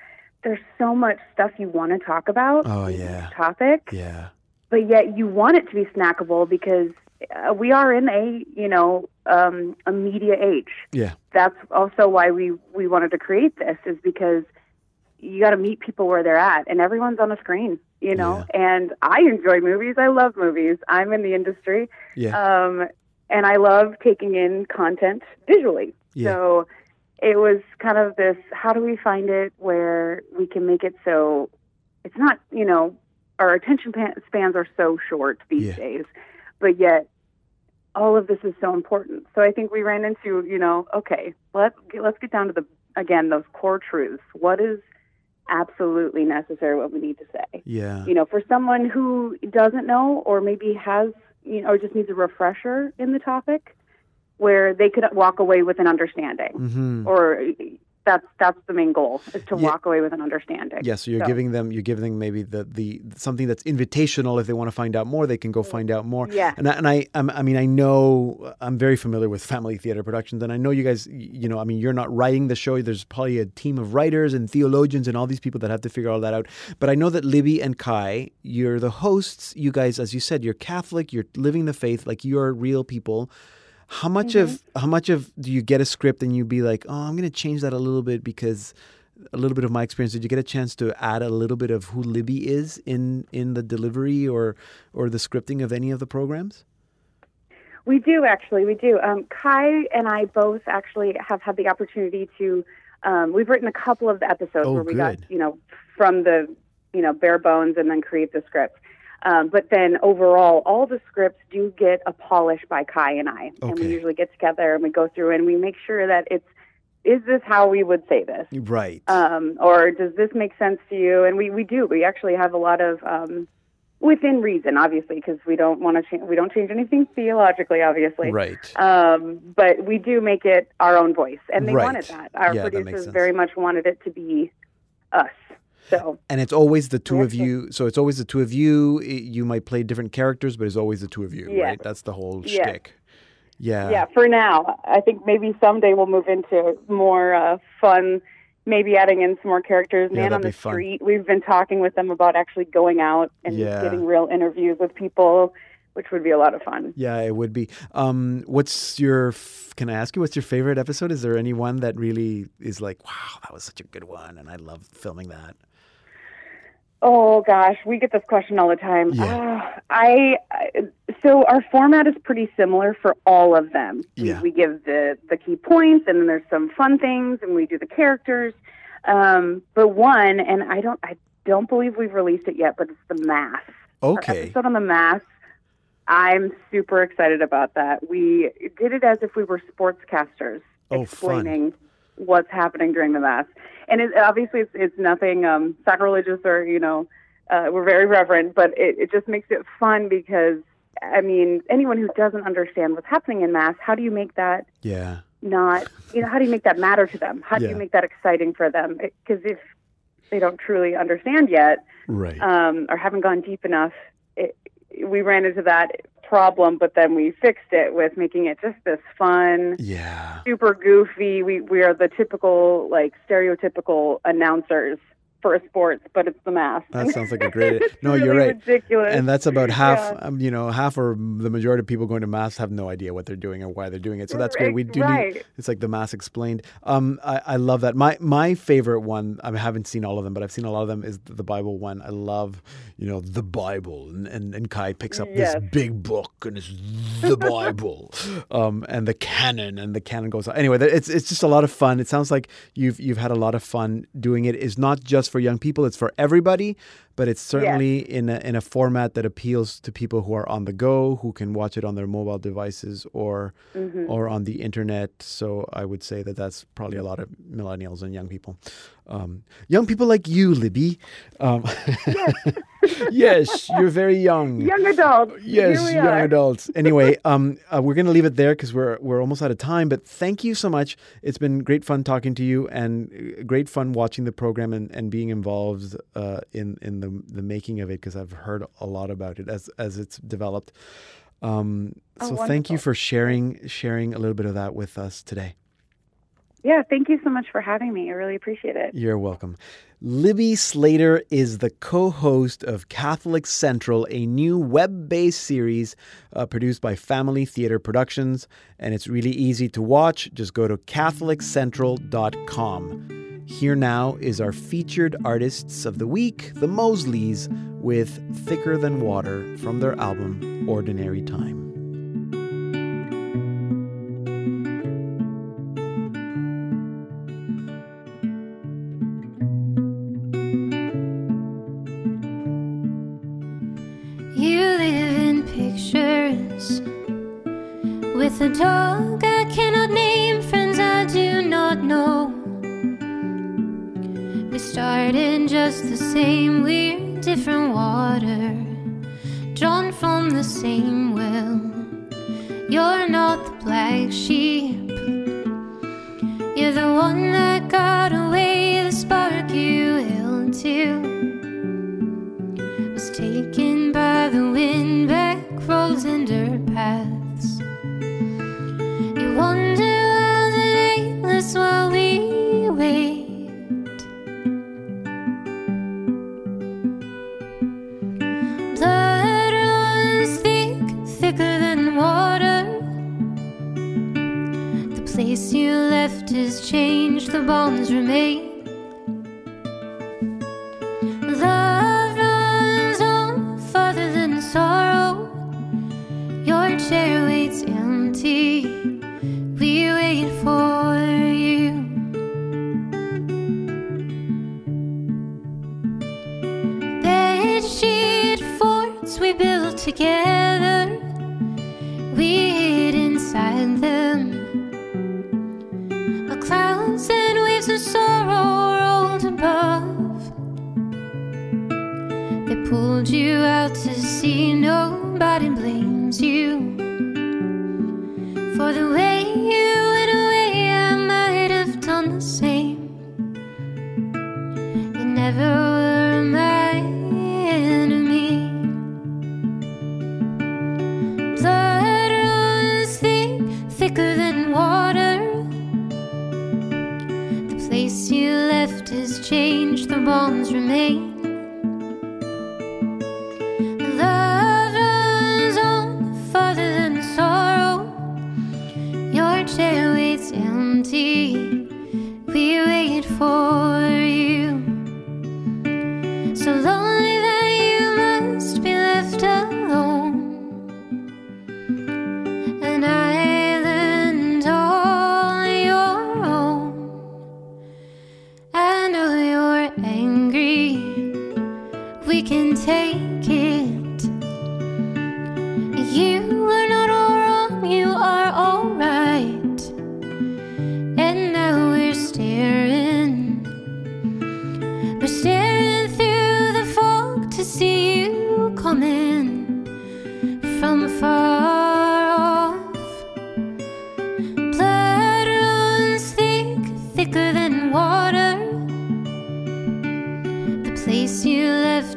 there's so much stuff you want to talk about. Oh yeah. Topic. Yeah. But yet you want it to be snackable because uh, we are in a you know um, a media age. Yeah. That's also why we we wanted to create this is because you got to meet people where they're at, and everyone's on a screen. You know, and I enjoy movies. I love movies. I'm in the industry. Yeah. Um, and I love taking in content visually. Yeah. So it was kind of this how do we find it where we can make it so it's not, you know, our attention spans are so short these Yeah. days, but yet all of this is so important. So I think we ran into, you know, okay, let's get, let's get down to the again those core truths. What is absolutely necessary? What we need to say Yeah. you know, for someone who doesn't know or maybe has, you know, or just needs a refresher in the topic, where they could walk away with an understanding, Mhm. or that's that's the main goal is to Yeah. walk away with an understanding. Yeah, so you're giving them you're giving them maybe the, the something that's invitational. If they want to find out more, they can go mm. find out more. Yeah. and I, and I I'm- I mean I know I'm very familiar with family theater productions, and I know you guys. You know, I mean you're not writing the show. There's probably a team of writers and theologians and all these people that have to figure all that out. But I know that Libby and Kai, you're the hosts. You guys, as you said, you're Catholic. You're living the faith. Like you're real people. How much of how much of do you get a script and you be like, oh, I'm going to change that a little bit because a little bit of my experience. Did you get a chance to add a little bit of who Libby is in in the delivery or or the scripting of any of the programs? We do actually. We do. Um, Kai and I both actually have had the opportunity to. Um, we've written a couple of the episodes Oh, where we got you know from the you know bare bones and then create the script. Um, but then overall, all the scripts do get a polish by Kai and I, and we usually get together and we go through and we make sure that it's is this how we would say this, Right. um, or does this make sense to you? And we we do. We actually have a lot of um, within reason, obviously, because we don't want to change. We don't change anything theologically, obviously. Right. Um, but we do make it our own voice, and they Right. wanted that. Our Yeah, producers sense. very much wanted it to be us. So And it's always the two of you. So it's always the two of you. You might play different characters, but it's always the two of you, right? That's the whole Yes. shtick. Yeah. yeah, for now, I think maybe someday we'll move into more uh, fun. Maybe adding in some more characters. Yeah, Man on that'd the be fun. street. We've been talking with them about actually going out and Yeah. getting real interviews with people, which would be a lot of fun. Yeah, it would be. Um, what's your? f- Can I ask you what's your favorite episode? Is there any one that really is like, wow, that was such a good one, and I love filming that? Oh gosh, we get this question all the time. Yeah. Ah, I so our format is pretty similar for all of them. We- Yeah. We, give the the key points, and then there's some fun things, and we do the characters. Um, but one, and I don't, I don't believe we've released it yet, but it's the mass. Our Okay. episode on the mass. I'm super excited about that. We did it as if we were sportscasters Oh, fun. What's happening during the mass. And it, obviously, it's, it's nothing um, sacrilegious or, you know, uh, we're very reverent, but it, it just makes it fun because, I mean, anyone who doesn't understand what's happening in mass, how do you make that Yeah. not, you know, how do you make that matter to them? How do Yeah. you make that exciting for them? Because if they don't truly understand yet, Right. um, or haven't gone deep enough, it, we ran into that problem, but then we fixed it with making it just this fun, yeah. super goofy. We we are the typical like stereotypical announcers for a sports, but it's the mass. That sounds like a great. <laughs> No, really you're right. Ridiculous. And that's about half. Yeah. Um, you know, half or the majority of people going to mass have no idea what they're doing or why they're doing it. So that's great. We do need. It's like the mass explained. Um, I, I love that. My my favorite one. I haven't seen all of them, but I've seen a lot of them. Is the Bible one. I love, you know, the Bible, and and, and Kai picks up Yes. this big book, and it's the <laughs> Bible, um, and the canon, and the canon goes on. Anyway, it's it's just a lot of fun. It sounds like you've you've had a lot of fun doing it. It's not just for young people; it's for everybody. But it's certainly in a in a format that appeals to people who are on the go, who can watch it on their mobile devices or Mhm. or on the internet. So I would say that that's probably a lot of millennials and young people. Um, young people like you, Libby. Um, yes, <laughs> you're very young. <laughs> young adults. Yes, young are. adults. Anyway, <laughs> um, uh, we're going to leave it there because we're we're almost out of time. But thank you so much. It's been great fun talking to you, and uh, great fun watching the program and, and being involved uh, in in the the making of it because I've heard a lot about it as as it's developed. Um, Oh, so thank you for sharing sharing a little bit of that with us today. Yeah, thank you so much for having me. I really appreciate it. You're welcome. Libby Slater is the co host of Catholic Central, a new web based series uh, produced by Family Theater Productions. And it's really easy to watch. Just go to CatholicCentral.com. Here now is our featured artists of the week, the Mosleys, with Thicker Than Water from their album Ordinary Time.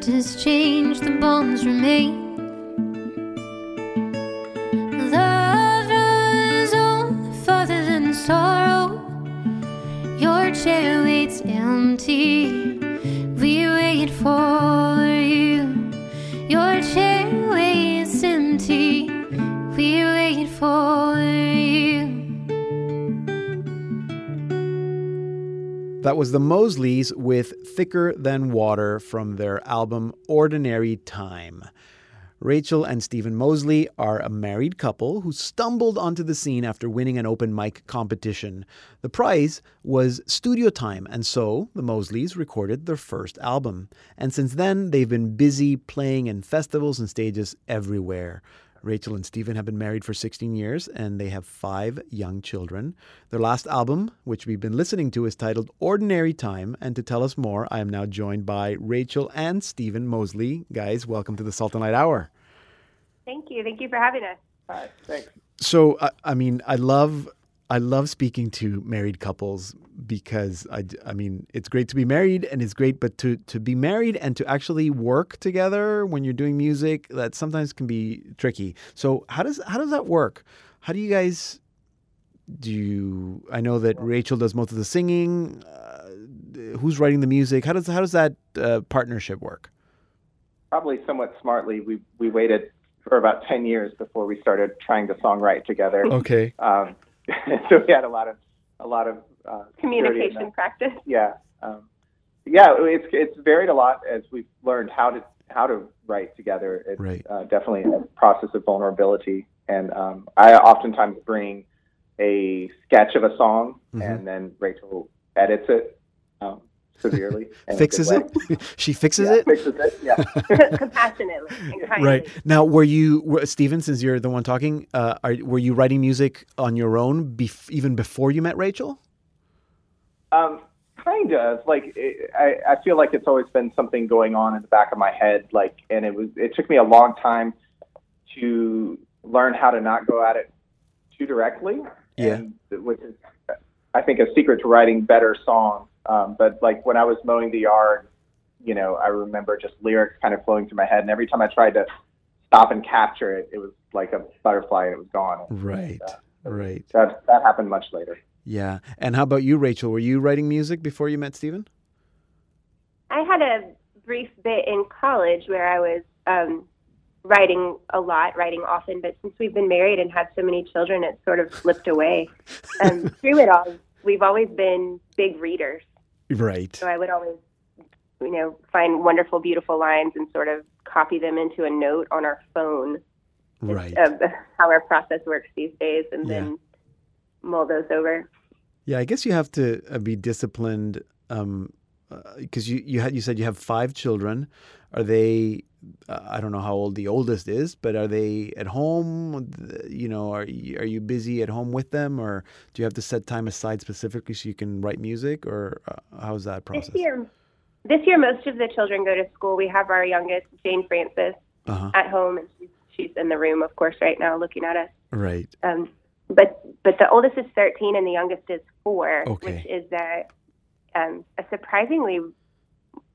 Has changed, the bonds remain. That was the Mosleys with Thicker Than Water from their album Ordinary Time. Rachel and Stephen Mosley are a married couple who stumbled onto the scene after winning an open mic competition. The prize was studio time, and so the Mosleys recorded their first album. And since then, they've been busy playing in festivals and stages everywhere. Rachel and Stephen have been married for 16 years and they have five young children. Their last album, which we've been listening to, is titled Ordinary Time. And to tell us more, I am now joined by Rachel and Stephen Mosley. Guys, welcome to the Salt and Light Hour. Thank you. Thank you for having us. Hi, thanks. So, I, I mean, I love I love speaking to married couples because I, I mean it's great to be married and it's great, but to to be married and to actually work together when you're doing music that sometimes can be tricky. So how does how does that work? How do you guys do you? I know that Rachel does most of the singing. Uh, who's writing the music? How does how does that uh, partnership work? Probably somewhat smartly. We we waited for about ten years before we started trying to songwrite together. Okay. Um, <laughs> so we had a lot of a lot of uh, Communication practice. Yeah. Um, yeah, it's it's varied a lot as we've learned how to how to write together. It's Right. uh, definitely a process of vulnerability, and um, I oftentimes bring a sketch of a song, Mhm. and then Rachel edits it um, severely. Fixes it. <laughs> she fixes Yeah, it. Fixes it. Yeah. <laughs> Compassionately kindly. Right now, were you were, Stephen? Since you're the one talking, uh, are, were you writing music on your own bef- even before you met Rachel? Um, kind of like it, I, I feel like it's always been something going on in the back of my head. Like, and it was it took me a long time to learn how to not go at it too directly. Yeah. and, which is I think a secret to writing better songs. Um, but like when I was mowing the yard, you know, I remember just lyrics kind of flowing through my head, and every time I tried to stop and capture it, it was like a butterfly and it was gone. Right. Uh, Right. that that happened much later. Yeah. And how about you, Rachel? Were you writing music before you met Stephen? I had a brief bit in college where I was um, writing a lot, writing often, but since we've been married and had so many children, it sort of slipped away. <laughs> Um, through it all, we've always been big readers. Right. So I would always, you know, find wonderful, beautiful lines and sort of copy them into a note on our phone Right. of how our process works these days and then mull those over. Yeah, I guess you have to uh, be disciplined because you you had you said you have five children. Are they? I don't know how old the oldest is, but are they at home? You know, are you, are you busy at home with them, or do you have to set time aside specifically so you can write music, or uh, how's that process? This year, this year, most of the children go to school. We have our youngest, Jane Francis, Uh-huh. at home, and she's, she's in the room, of course, right now, looking at us. Right. Um, but but the oldest is 13 and the youngest is four, Okay. which is a um, a surprisingly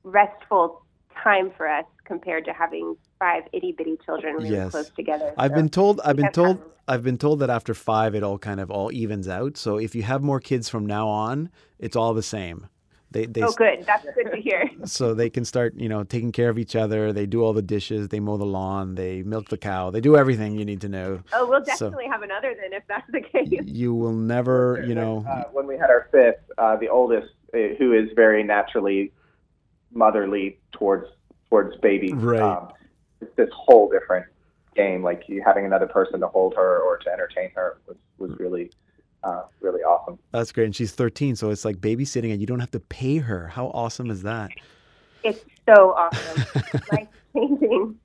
restful time for us compared to having five itty bitty children really Yes. close together. I've So been told. I've been told. time. I've been told that after five, it all kind of all evens out. So if you have more kids from now on, it's all the same. They they oh, good. That's good to hear. <laughs> so they can start you know taking care of each other they do all the dishes they mow the lawn they milk the cow they do everything you need to know Oh, we'll So- definitely have another then if that's the <laughs> case. you will never you know uh, when we had our fifth, uh, the oldest, uh, who is very naturally motherly towards towards babies, Right. um, it's this whole different game. Like you having another person to hold her or to entertain her was was really uh, really awesome. that's great and she's 13 so it's like babysitting and you don't have to pay her how awesome is that It's so awesome. <laughs> Life changing.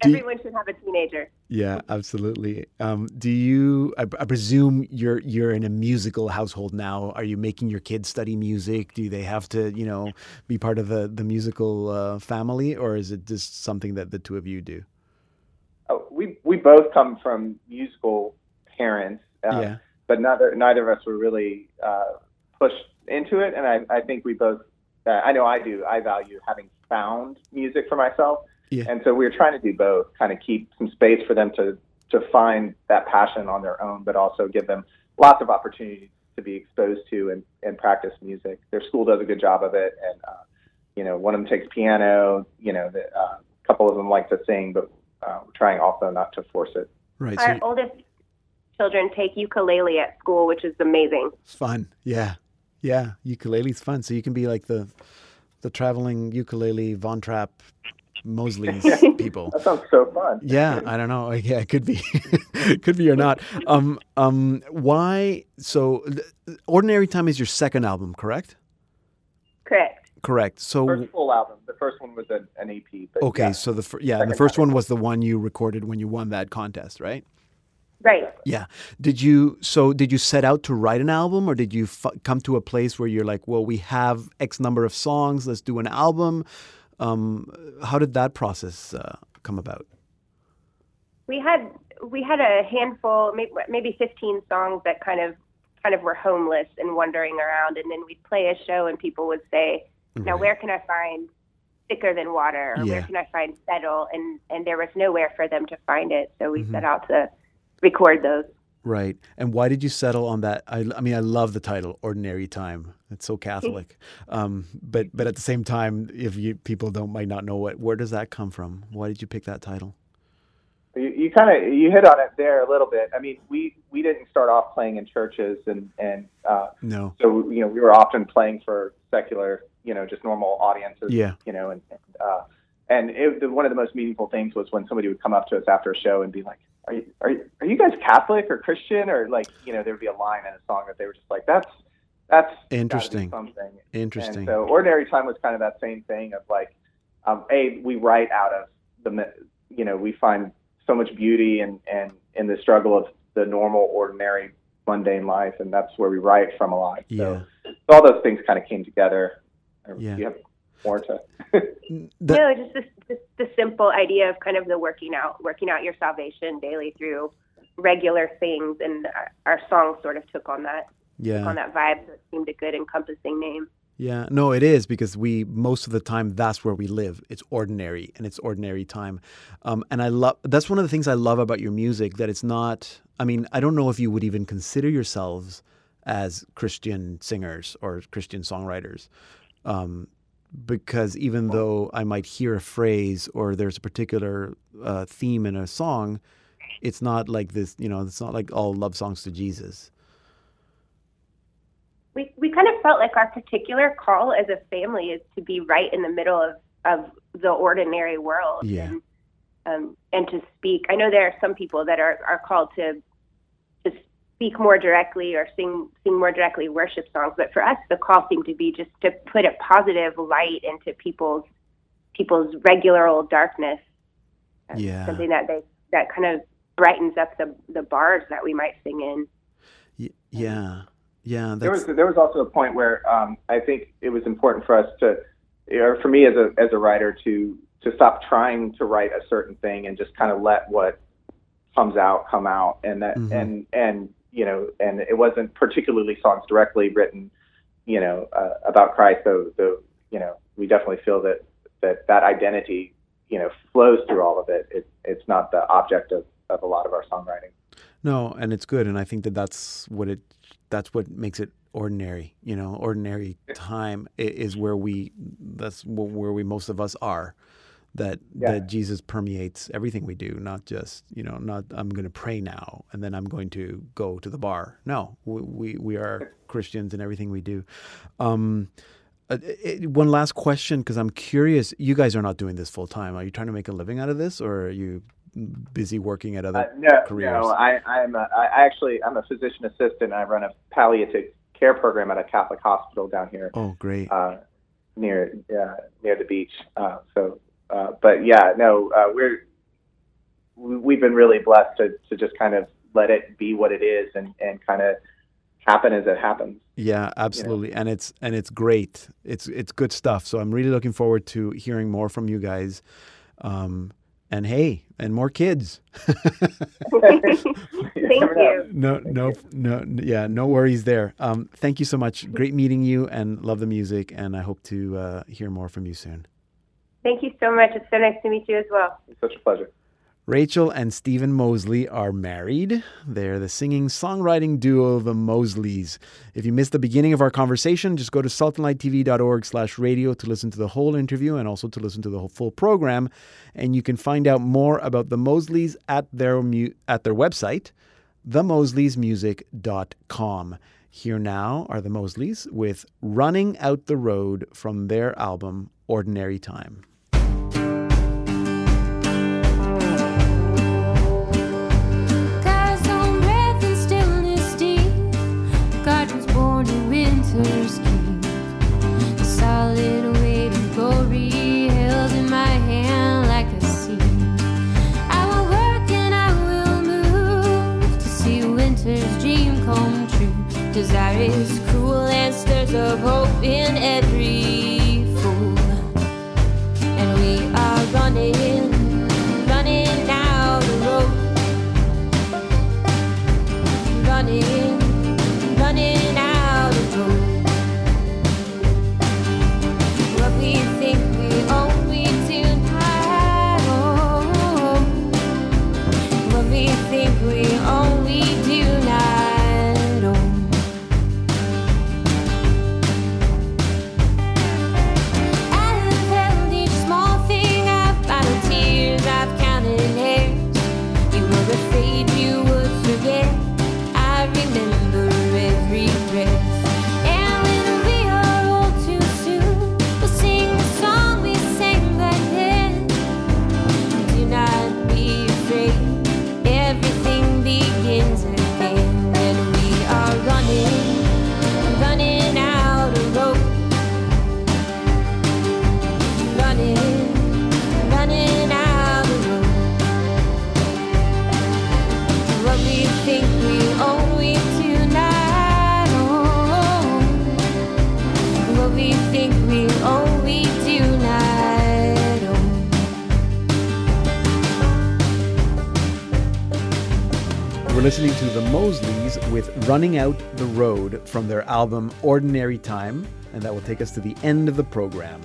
Do you- Everyone should have a teenager. yeah absolutely um, do you I, I presume you're you're in a musical household now are you making your kids study music do they have to you know be part of the the musical uh, family or is it just something that the two of you do Oh, we we both come from musical parents, uh, Yeah. but neither neither of us were really uh, pushed into it. And I, I think we both, uh, I know I do. I value having found music for myself, Yeah. and so we were trying to do both, kind of keep some space for them to to find that passion on their own, but also give them lots of opportunities to be exposed to and, and practice music. Their school does a good job of it, and uh, you know, one of them takes piano. You know, the, uh, a couple of them like to sing, but uh, we're trying also not to force it. right Our oldest children take ukulele at school, which is amazing. It's fun. Yeah. Yeah. Ukulele's fun. So you can be like the the traveling ukulele Von Trapp Mosley's <laughs> people. That sounds so fun. Yeah, I don't know. Yeah, it could be, <laughs> could be or not. Um, um, why? So, Ordinary Time is your second album, correct? Correct. Correct. So, First full album. The first one was an, an EP. But okay. yeah. So the fir- yeah, the first one was the one you recorded when you won that contest, right? Right. Yeah. Did you? So did you set out to write an album, or did you f- come to a place where you're like, well, we have X number of songs, let's do an album? Um, how did that process uh, come about? We had we had a handful, maybe, maybe 15 songs that kind of kind of were homeless and wandering around, and then we'd play a show, and people would say, "Now, Right. where can I find thicker than water? Or Yeah. where can I find settle?" And and there was nowhere for them to find it, so we Mhm. set out to record those. Right. And why did you settle on that? I, I mean, I love the title, Ordinary Time. It's so Catholic. <laughs> um, but but at the same time, if you people don't might not know what, where does that come from? Why did you pick that title? You, you kind of you hit on it there a little bit. I mean, we we didn't start off playing in churches, and and uh, No. so you know we were often playing for secular, you know, just normal audiences. Yeah. You know, and and, uh, and it, the, one of the most meaningful things was when somebody would come up to us after a show and be like, "Are you are you, are you guys Catholic or Christian?" Or like, you know, there would be a line in a song that they were just like, "That's that's gotta be Interesting. something." Interesting. And so ordinary time was kind of that same thing of like, um, a we write out of the you know we find so much beauty and and in the struggle of the normal ordinary mundane life, and that's where we write from a lot. Yeah. So, so all those things kind of came together. Yeah. You have more to. <laughs> no, just this, this the simple idea of kind of the working out, working out your salvation daily through regular things, and our, our song sort of took on that, Yeah. took on that vibe. So it seemed a good encompassing name. Yeah, no, it is because we most of the time that's where we live. It's ordinary and it's ordinary time, um, and I love that's one of the things I love about your music that it's not. I mean, I don't know if you would even consider yourselves as Christian singers or Christian songwriters, um, because even though I might hear a phrase or there's a particular uh, theme in a song, it's not like this. You know, it's not like all love songs to Jesus. we we kind of felt like our particular call as a family is to be right in the middle of of the ordinary world Yeah. and um, and to speak. I know there are some people that are are called to to speak more directly or sing sing more directly worship songs, but for us the call seemed to be just to put a positive light into people's people's regular old darkness. Yeah. something that they that kind of brightens up the the bars that we might sing in. Y- yeah, yeah. there was there was also a point where um, I think it was important for us to, or for me as a as a writer to to stop trying to write a certain thing and just kind of let what comes out come out, and that Mhm. and and you know, and it wasn't particularly songs directly written, you know, uh, about Christ. Though though you know, we definitely feel that that that identity, you know, flows through all of it. It it's not the object of of a lot of our songwriting. No, and it's good, and I think that that's what it that's what makes it ordinary. You know, ordinary time is where we that's where we most of us are. That Yeah. that Jesus permeates everything we do, not just you know, not I'm going to pray now and then I'm going to go to the bar. No, we we, we are Christians in everything we do. Um, uh, it, one last question, because I'm curious. You guys are not doing this full time. Are you trying to make a living out of this, or are you busy working at other Uh, no, careers? no. I, I'm a, I actually I'm a physician assistant. I run a palliative care program at a Catholic hospital down here Oh, great. uh, near uh, near the beach. Uh, so, uh, but yeah, no, uh, we're we- we've been really blessed to to just kind of let it be what it is and and kind of happen as it happens. Yeah, absolutely. And it's and it's great. It's it's good stuff. So I'm really looking forward to hearing more from you guys. Um, and hey, and more kids. <laughs> Thank you. No, no, no, yeah, no worries there. Um, thank you so much. Great meeting you, and love the music. And I hope to uh, hear more from you soon. Thank you so much. It's so nice to meet you as well. It's such a pleasure. Rachel and Stephen Mosley are married. They're the singing songwriting duo, the Mosleys. If you missed the beginning of our conversation, just go to saltandlighttv.org slash radio to listen to the whole interview and also to listen to the whole full program. And you can find out more about the Mosleys at their, mu- at their website, themosleysmusic.com. Here now are the Mosleys with Running Out the Road from their album, Ordinary Time. Desire is cruel and stirs up hope in every listening to the Mosleys with Running Out the Road from their album Ordinary Time, and that will take us to the end of the program.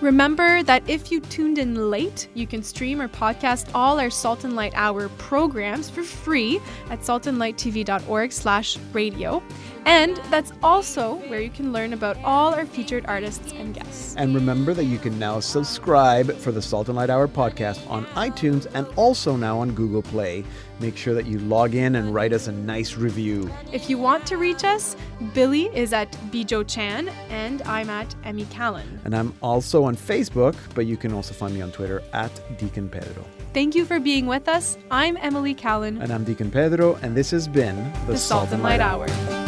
Remember that if you tuned in late, you can stream or podcast all our Salt and Light Hour programs for free at saltandlighttv.org slash radio. And that's also where you can learn about all our featured artists and guests. And remember that you can now subscribe for the Salt and Light Hour podcast on iTunes and also now on Google Play. Make sure that you log in and write us a nice review. If you want to reach us, Billy is at Bijo Chan and I'm at Emmy Callan. And I'm also on Facebook, but you can also find me on Twitter at Deacon Pedro. Thank you for being with us. I'm Emily Callan. And I'm Deacon Pedro, and this has been the, the Salt, Salt and Light, Light Hour. Hour.